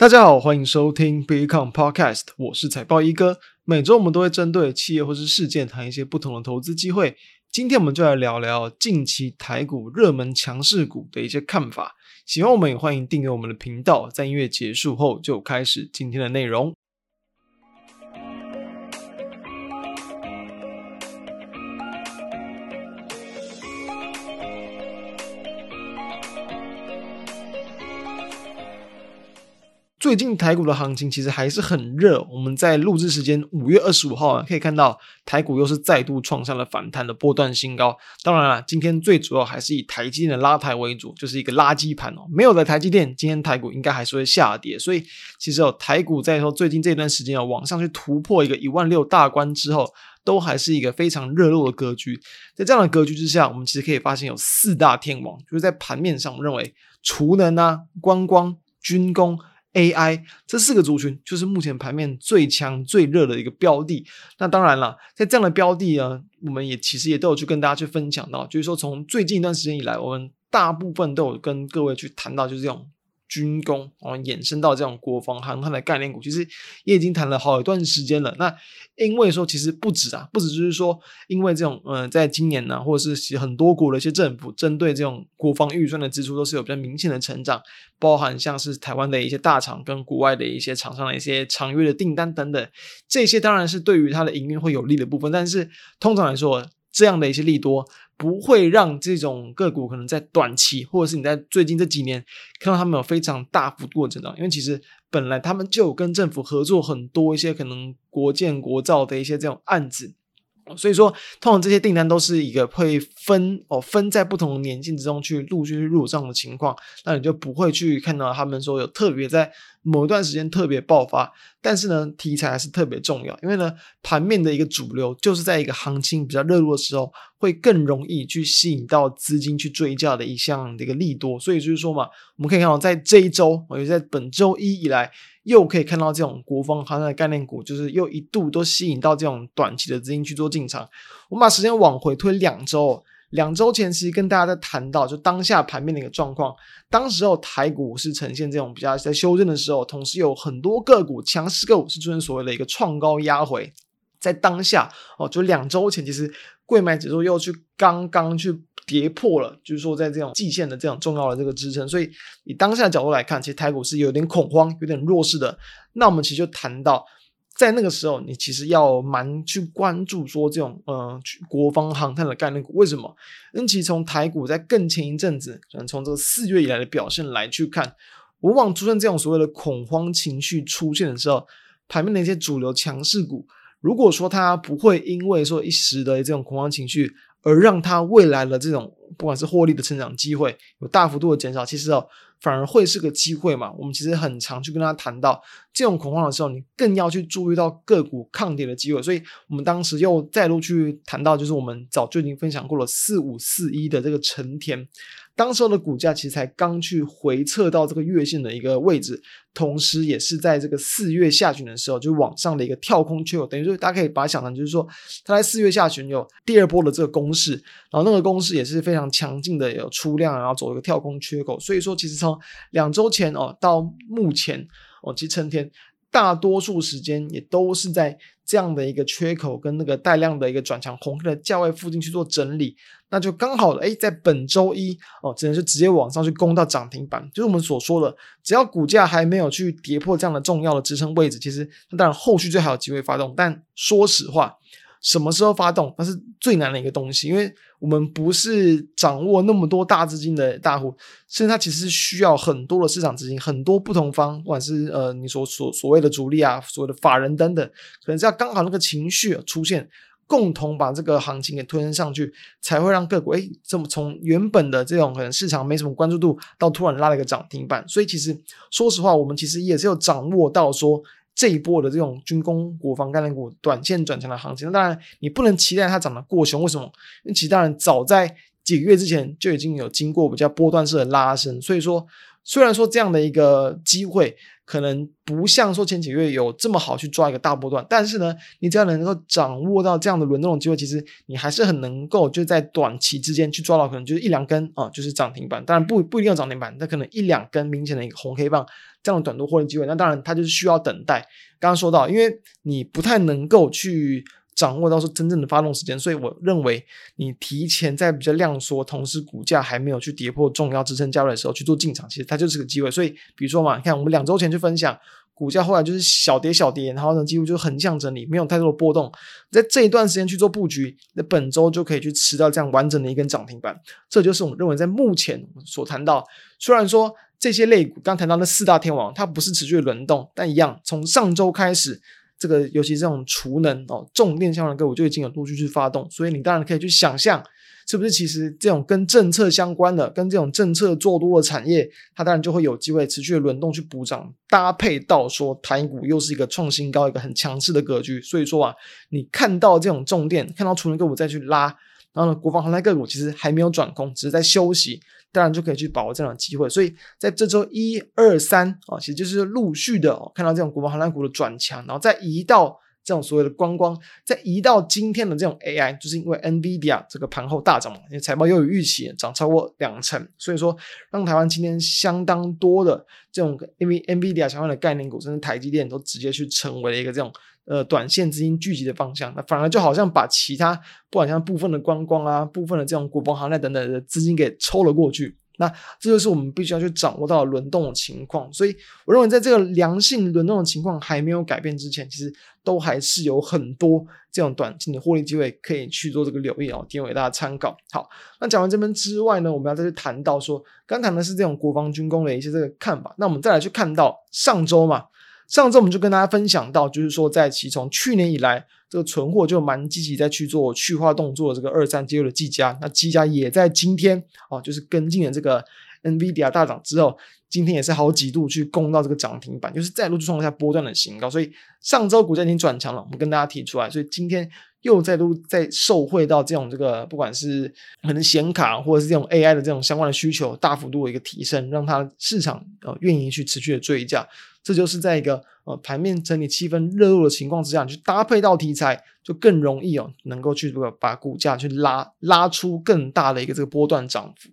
大家好，欢迎收听 Bitcoin Podcast，我是财报一哥。每周我们都会针对企业或是事件谈一些不同的投资机会。今天我们就来聊聊近期台股热门强势股的一些看法。喜欢我们也欢迎订阅我们的频道。在音乐结束后，就开始今天的内容。最近台股的行情其实还是很热。我们在录制时间五月二十五号啊，可以看到台股又是再度创下了反弹的波段新高。当然了，今天最主要还是以台积电的拉抬为主，就是一个垃圾盘哦。没有了台积电，今天台股应该还是会下跌。所以其实哦，台股在说最近这段时间啊，往上去突破一个一万六大关之后，都还是一个非常热络的格局。在这样的格局之下，我们其实可以发现有四大天王，就是在盘面上，我们认为储能啊、观光、军工。AI 这四个族群就是目前盘面最强最热的一个标的。那当然了，在这样的标的呢，我们也其实也都有去跟大家去分享到，就是说从最近一段时间以来，我们大部分都有跟各位去谈到，就是这种。军工，啊衍生到这种国防航太的概念股，其实也已经谈了好一段时间了。那因为说，其实不止啊，不止就是说，因为这种，呃，在今年呢，或者是其实很多国的一些政府针对这种国防预算的支出，都是有比较明显的成长，包含像是台湾的一些大厂跟国外的一些厂商的一些长约的订单等等，这些当然是对于它的营运会有利的部分。但是通常来说，这样的一些利多。不会让这种个股可能在短期，或者是你在最近这几年看到他们有非常大幅度的增长，因为其实本来他们就有跟政府合作很多一些可能国建国造的一些这种案子。所以说，通常这些订单都是一个会分哦，分在不同的年限之中去陆续入账的情况，那你就不会去看到他们说有特别在某一段时间特别爆发。但是呢，题材还是特别重要，因为呢，盘面的一个主流就是在一个行情比较热络的时候，会更容易去吸引到资金去追价的一项的一个利多。所以就是说嘛，我们可以看到在这一周，我觉得在本周一以来。又可以看到这种国风行的概念股，就是又一度都吸引到这种短期的资金去做进场。我们把时间往回推两周，两周前其实跟大家在谈到就当下盘面的一个状况，当时候台股是呈现这种比较在修正的时候，同时有很多个股强势个股是出现所谓的一个创高压回，在当下哦，就两周前其实贵买指数又去刚刚去。跌破了，就是说在这种季线的这种重要的这个支撑，所以以当下的角度来看，其实台股是有点恐慌、有点弱势的。那我们其实就谈到，在那个时候，你其实要蛮去关注说这种呃国防航太的概念股，为什么？因为其实从台股在更前一阵子，可能从这个四月以来的表现来去看，往往出现这种所谓的恐慌情绪出现的时候，盘面的一些主流强势股，如果说他不会因为说一时的这种恐慌情绪，而让他未来的这种不管是获利的成长机会有大幅度的减少，其实哦反而会是个机会嘛。我们其实很常去跟他谈到这种恐慌的时候，你更要去注意到个股抗跌的机会。所以我们当时又再度去谈到，就是我们早就已经分享过了四五四一的这个成田。当时候的股价其实才刚去回测到这个月线的一个位置，同时也是在这个四月下旬的时候，就往上的一个跳空缺口，等于说大家可以把它想成就是说，它在四月下旬有第二波的这个攻势，然后那个攻势也是非常强劲的，有出量，然后走一个跳空缺口，所以说其实从从两周前哦到目前哦，其实成田。大多数时间也都是在这样的一个缺口跟那个带量的一个转强红 K 的价位附近去做整理，那就刚好了。哎，在本周一哦，只能是直接往上去攻到涨停板，就是我们所说的，只要股价还没有去跌破这样的重要的支撑位置，其实那当然后续就还有机会发动。但说实话。什么时候发动，那是最难的一个东西，因为我们不是掌握那么多大资金的大户，甚至它其实需要很多的市场资金，很多不同方，不管是呃你所所所谓的主力啊，所谓的法人等等，可能是要刚好那个情绪出现，共同把这个行情给推升上去，才会让个股诶这么从原本的这种可能市场没什么关注度，到突然拉了一个涨停板。所以其实说实话，我们其实也是有掌握到说。这一波的这种军工、国防概念股短线转强的行情，当然你不能期待它涨得过凶。为什么？因为其他人早在几个月之前就已经有经过比较波段式的拉升，所以说虽然说这样的一个机会可能不像说前几个月有这么好去抓一个大波段，但是呢，你只要能够掌握到这样的轮动的机会，其实你还是很能够就在短期之间去抓到可能就是一两根啊，就是涨停板。当然不不一定要涨停板，那可能一两根明显的一个红黑棒这样的短多获利机会。那当然，它就是需要等待。刚刚说到，因为你不太能够去掌握到说真正的发动时间，所以我认为你提前在比较量缩，同时股价还没有去跌破重要支撑价位的时候去做进场，其实它就是个机会。所以，比如说嘛，你看我们两周前去分享。股价后来就是小跌小跌，然后呢，几乎就横向整理，没有太多的波动。在这一段时间去做布局，那本周就可以去吃到这样完整的一根涨停板。这就是我们认为在目前所谈到，虽然说这些类股刚谈到那四大天王，它不是持续轮动，但一样从上周开始，这个尤其这种储能哦重电相关的个股就已经有陆续去发动，所以你当然可以去想象。是不是其实这种跟政策相关的、跟这种政策做多的产业，它当然就会有机会持续的轮动去补涨，搭配到说台股又是一个创新高、一个很强势的格局。所以说啊，你看到这种重电，看到储能个股再去拉，然后呢，国防航太个股其实还没有转空，只是在休息，当然就可以去把握这样的机会。所以在这周一二三啊，其实就是陆续的哦看到这种国防航太股的转强，然后再移到。这种所谓的观光，再移到今天的这种 AI，就是因为 NVIDIA 这个盘后大涨嘛，因为财报又有预期，涨超过两成，所以说让台湾今天相当多的这种因为 NVIDIA 相关的概念股，甚至台积电都直接去成为了一个这种呃短线资金聚集的方向，那反而就好像把其他不管像部分的观光啊、部分的这种国防航太等等的资金给抽了过去。那这就是我们必须要去掌握到的轮动的情况，所以我认为在这个良性轮动的情况还没有改变之前，其实都还是有很多这种短期的获利机会可以去做这个留意哦，提供给大家参考。好，那讲完这边之外呢，我们要再去谈到说，刚谈的是这种国防军工的一些这个看法，那我们再来去看到上周嘛，上周我们就跟大家分享到，就是说在其从去年以来。这个存货就蛮积极在去做去化动作的这个二三阶段的技嘉，那技嘉也在今天哦，就是跟进了这个 NVIDIA 大涨之后，今天也是好几度去攻到这个涨停板，就是再度创下波段的新高，所以上周股价已经转强了，我们跟大家提出来，所以今天又再度再受惠到这种这个不管是可能显卡或者是这种 AI 的这种相关的需求大幅度的一个提升，让它市场呃愿意去持续的追价。这就是在一个呃盘面整理气氛热络的情况之下，去搭配到题材，就更容易哦，能够去把股价去拉拉出更大的一个这个波段涨幅。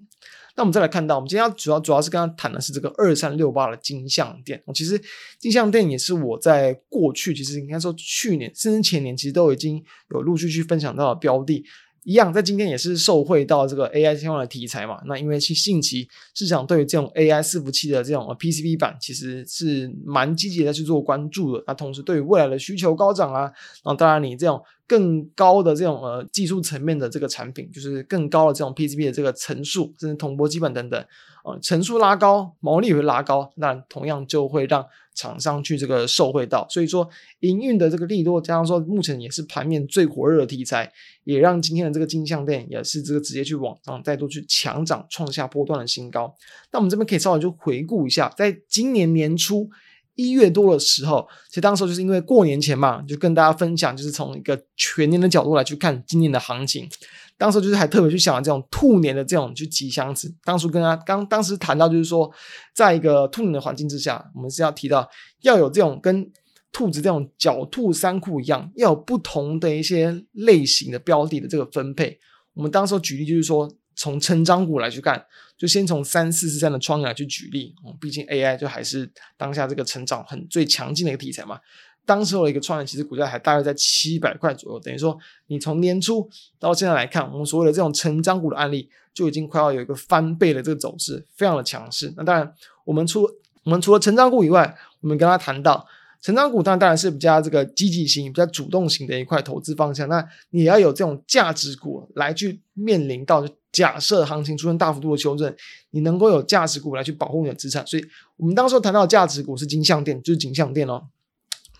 那我们再来看到，我们今天要主要主要是跟他谈的是这个二三六八的金像电。其实金像电也是我在过去，其实应该说去年甚至前年，其实都已经有陆续去分享到的标的。一样，在今天也是受惠到这个 AI 相关的题材嘛。那因为其近期市场对于这种 AI 伺服器的这种 PCB 板，其实是蛮积极的去做关注的。那同时对于未来的需求高涨啊，然后当然你这种更高的这种呃技术层面的这个产品，就是更高的这种 PCB 的这个层数，甚至铜箔基板等等。呃层数拉高，毛利也会拉高，那同样就会让厂商去这个受惠到。所以说，营运的这个利多，加上说目前也是盘面最火热的题材，也让今天的这个金像电也是这个直接去往上再度去强涨，创下波段的新高。那我们这边可以稍微就回顾一下，在今年年初。一月多的时候，其实当时就是因为过年前嘛，就跟大家分享，就是从一个全年的角度来去看今年的行情。当时就是还特别去想了这种兔年的这种就吉祥词。当初跟他刚当时谈到，就是说，在一个兔年的环境之下，我们是要提到要有这种跟兔子这种狡兔三窟一样，要有不同的一些类型的标的的这个分配。我们当时举例就是说。从成长股来去看，就先从三四四三的创意去举例，哦，毕竟 AI 就还是当下这个成长很最强劲的一个题材嘛。当时候的一个创意，其实股价还大约在七百块左右，等于说你从年初到现在来看，我们所谓的这种成长股的案例，就已经快要有一个翻倍的这个走势，非常的强势。那当然，我们除我们除了成长股以外，我们跟他谈到。成长股当然当然是比较这个积极型、比较主动型的一块投资方向。那你要有这种价值股来去面临到假设行情出现大幅度的修正，你能够有价值股来去保护你的资产。所以我们当时候谈到的价值股是金像电，就是景象电哦。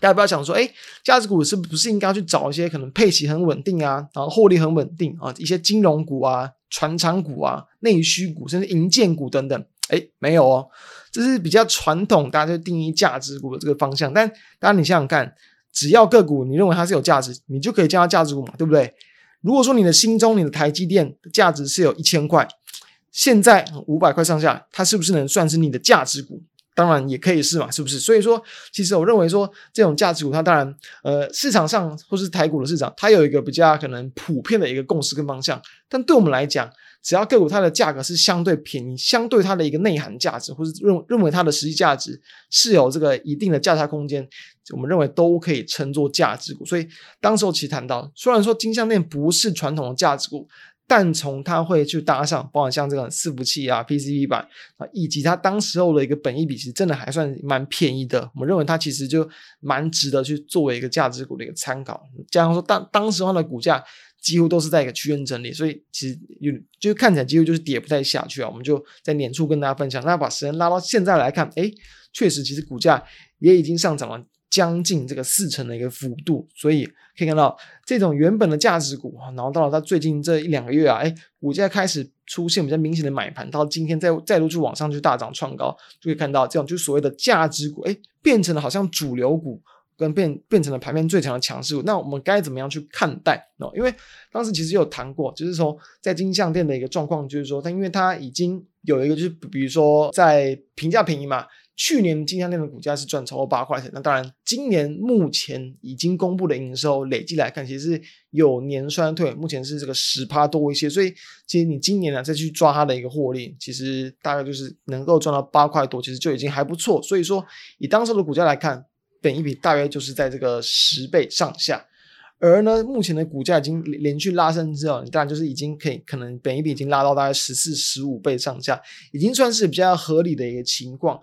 大家不要想说，哎，价值股是不是应该去找一些可能配息很稳定啊，然后获利很稳定啊，一些金融股啊、船厂股啊、内需股，甚至银建股等等。哎，没有哦，这是比较传统，大家就定义价值股的这个方向。但当然，你想想看，只要个股你认为它是有价值，你就可以叫它价值股嘛，对不对？如果说你的心中你的台积电的价值是有一千块，现在五百块上下，它是不是能算是你的价值股？当然也可以是嘛，是不是？所以说，其实我认为说这种价值股，它当然呃市场上或是台股的市场，它有一个比较可能普遍的一个共识跟方向。但对我们来讲，只要个股它的价格是相对便宜，相对它的一个内涵价值，或是认认为它的实际价值是有这个一定的价差空间，我们认为都可以称作价值股。所以当时候其实谈到，虽然说金项链不是传统的价值股。但从它会去搭上，包括像这个伺服器啊、PCB 板啊，以及它当时候的一个本益比，其实真的还算蛮便宜的。我们认为它其实就蛮值得去作为一个价值股的一个参考。加上说当当时候的股价几乎都是在一个区间整理，所以其实有就看起来几乎就是跌不太下去啊。我们就在年初跟大家分享，那把时间拉到现在来看，诶，确实其实股价也已经上涨了。将近这个四成的一个幅度，所以可以看到这种原本的价值股，然后到了它最近这一两个月啊，哎，股价开始出现比较明显的买盘，到今天再再度去往上去大涨创高，就可以看到这种就所谓的价值股，哎，变成了好像主流股，跟变变成了盘面最强的强势股。那我们该怎么样去看待哦？因为当时其实有谈过，就是说在金项店的一个状况，就是说它因为它已经有一个就是比如说在评价便宜嘛。去年金项链的股价是赚超过八块钱，那当然，今年目前已经公布的营收累计来看，其实是有年衰退，目前是这个十趴多一些，所以其实你今年呢再去抓它的一个获利，其实大概就是能够赚到八块多，其实就已经还不错。所以说，以当时的股价来看，本一比大约就是在这个十倍上下，而呢，目前的股价已经连续拉升之后，你当然就是已经可以可能本一比已经拉到大概十四、十五倍上下，已经算是比较合理的一个情况。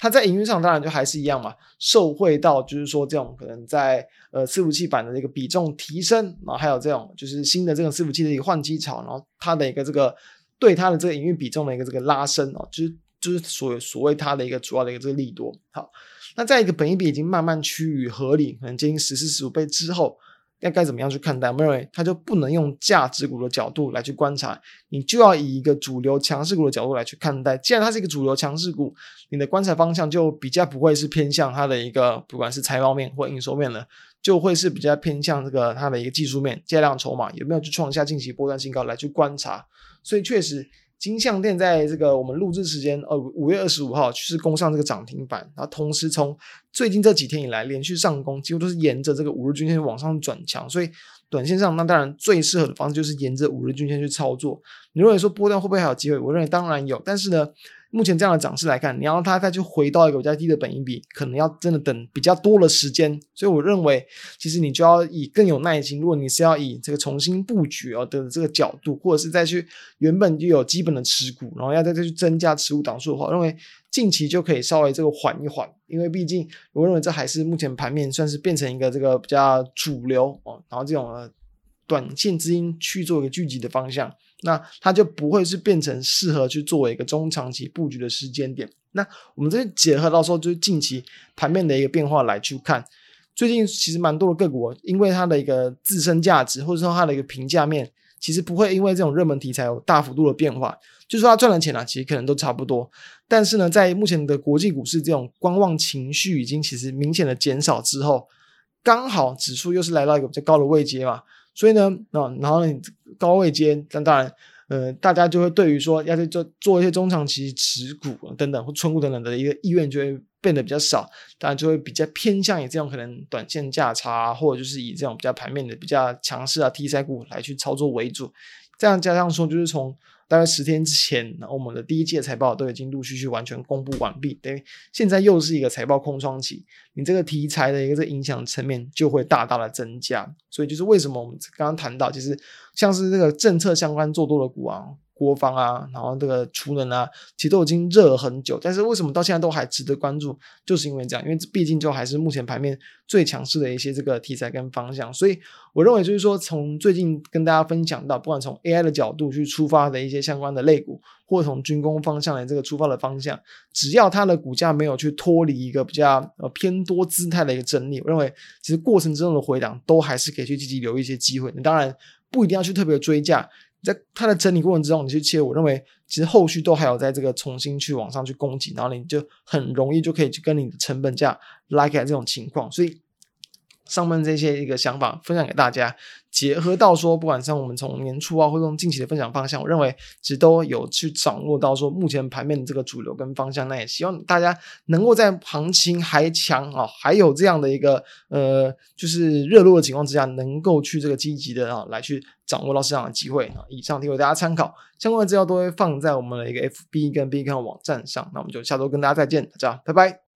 它在营运上当然就还是一样嘛，受惠到就是说这种可能在呃伺服器板的这个比重提升，然后还有这种就是新的这种伺服器的一个换机潮，然后它的一个这个对它的这个营运比重的一个这个拉升哦，就是就是所所谓它的一个主要的一个这个利多。好，那在一个本益比已经慢慢趋于合理，可能接近十四十五倍之后。该该怎么样去看待？我们认为它就不能用价值股的角度来去观察，你就要以一个主流强势股的角度来去看待。既然它是一个主流强势股，你的观察方向就比较不会是偏向它的一个不管是财报面或营收面了，就会是比较偏向这个它的一个技术面、借量筹码有没有去创下近期波段新高来去观察。所以确实。金像电在这个我们录制时间，呃，五月二十五号是攻上这个涨停板，然后同时从最近这几天以来连续上攻，几乎都是沿着这个五日均线往上转强，所以短线上那当然最适合的方式就是沿着五日均线去操作。你认为说波段会不会还有机会？我认为当然有，但是呢。目前这样的涨势来看，你要它再去回到一个比较低的本益比，可能要真的等比较多的时间。所以我认为，其实你就要以更有耐心。如果你是要以这个重新布局哦的这个角度，或者是再去原本就有基本的持股，然后要再再去增加持股档数的话，认为近期就可以稍微这个缓一缓，因为毕竟我认为这还是目前盘面算是变成一个这个比较主流哦，然后这种短线资金去做一个聚集的方向。那它就不会是变成适合去作为一个中长期布局的时间点。那我们这结合到时候就是近期盘面的一个变化来去看，最近其实蛮多的个股，因为它的一个自身价值或者说它的一个评价面，其实不会因为这种热门题材有大幅度的变化。就是说它赚的钱啊，其实可能都差不多。但是呢，在目前的国际股市这种观望情绪已经其实明显的减少之后，刚好指数又是来到一个比较高的位阶嘛。所以呢，那，然后呢高位接，那当然，呃，大家就会对于说要去做做一些中长期持股等等或存股等等的一个意愿就会变得比较少，当然就会比较偏向于这种可能短线价差，或者就是以这种比较盘面的比较强势啊题材股来去操作为主。这样加上说，就是从。大概十天之前，然后我们的第一届财报都已经陆续去完全公布完毕，等于现在又是一个财报空窗期，你这个题材的一个这影响层面就会大大的增加，所以就是为什么我们刚刚谈到，就是像是这个政策相关做多的股啊。国防啊，然后这个厨能啊，其实都已经热了很久，但是为什么到现在都还值得关注？就是因为这样，因为毕竟就还是目前盘面最强势的一些这个题材跟方向，所以我认为就是说，从最近跟大家分享到，不管从 AI 的角度去出发的一些相关的类股，或从军工方向的这个出发的方向，只要它的股价没有去脱离一个比较呃偏多姿态的一个整理，我认为其实过程之中的回档都还是可以去积极留一些机会。当然不一定要去特别追价。在它的整理过程之中，你去切，我认为其实后续都还有在这个重新去往上去攻击，然后你就很容易就可以去跟你的成本价拉开这种情况。所以上面这些一个想法分享给大家，结合到说，不管像我们从年初啊，或用近期的分享方向，我认为其实都有去掌握到说目前盘面的这个主流跟方向。那也希望大家能够在行情还强啊，还有这样的一个呃，就是热络的情况之下，能够去这个积极的啊来去掌握到市场的机会啊。以上提供大家参考，相关的资料都会放在我们的一个 FB 跟 B 站网站上。那我们就下周跟大家再见，大家拜拜。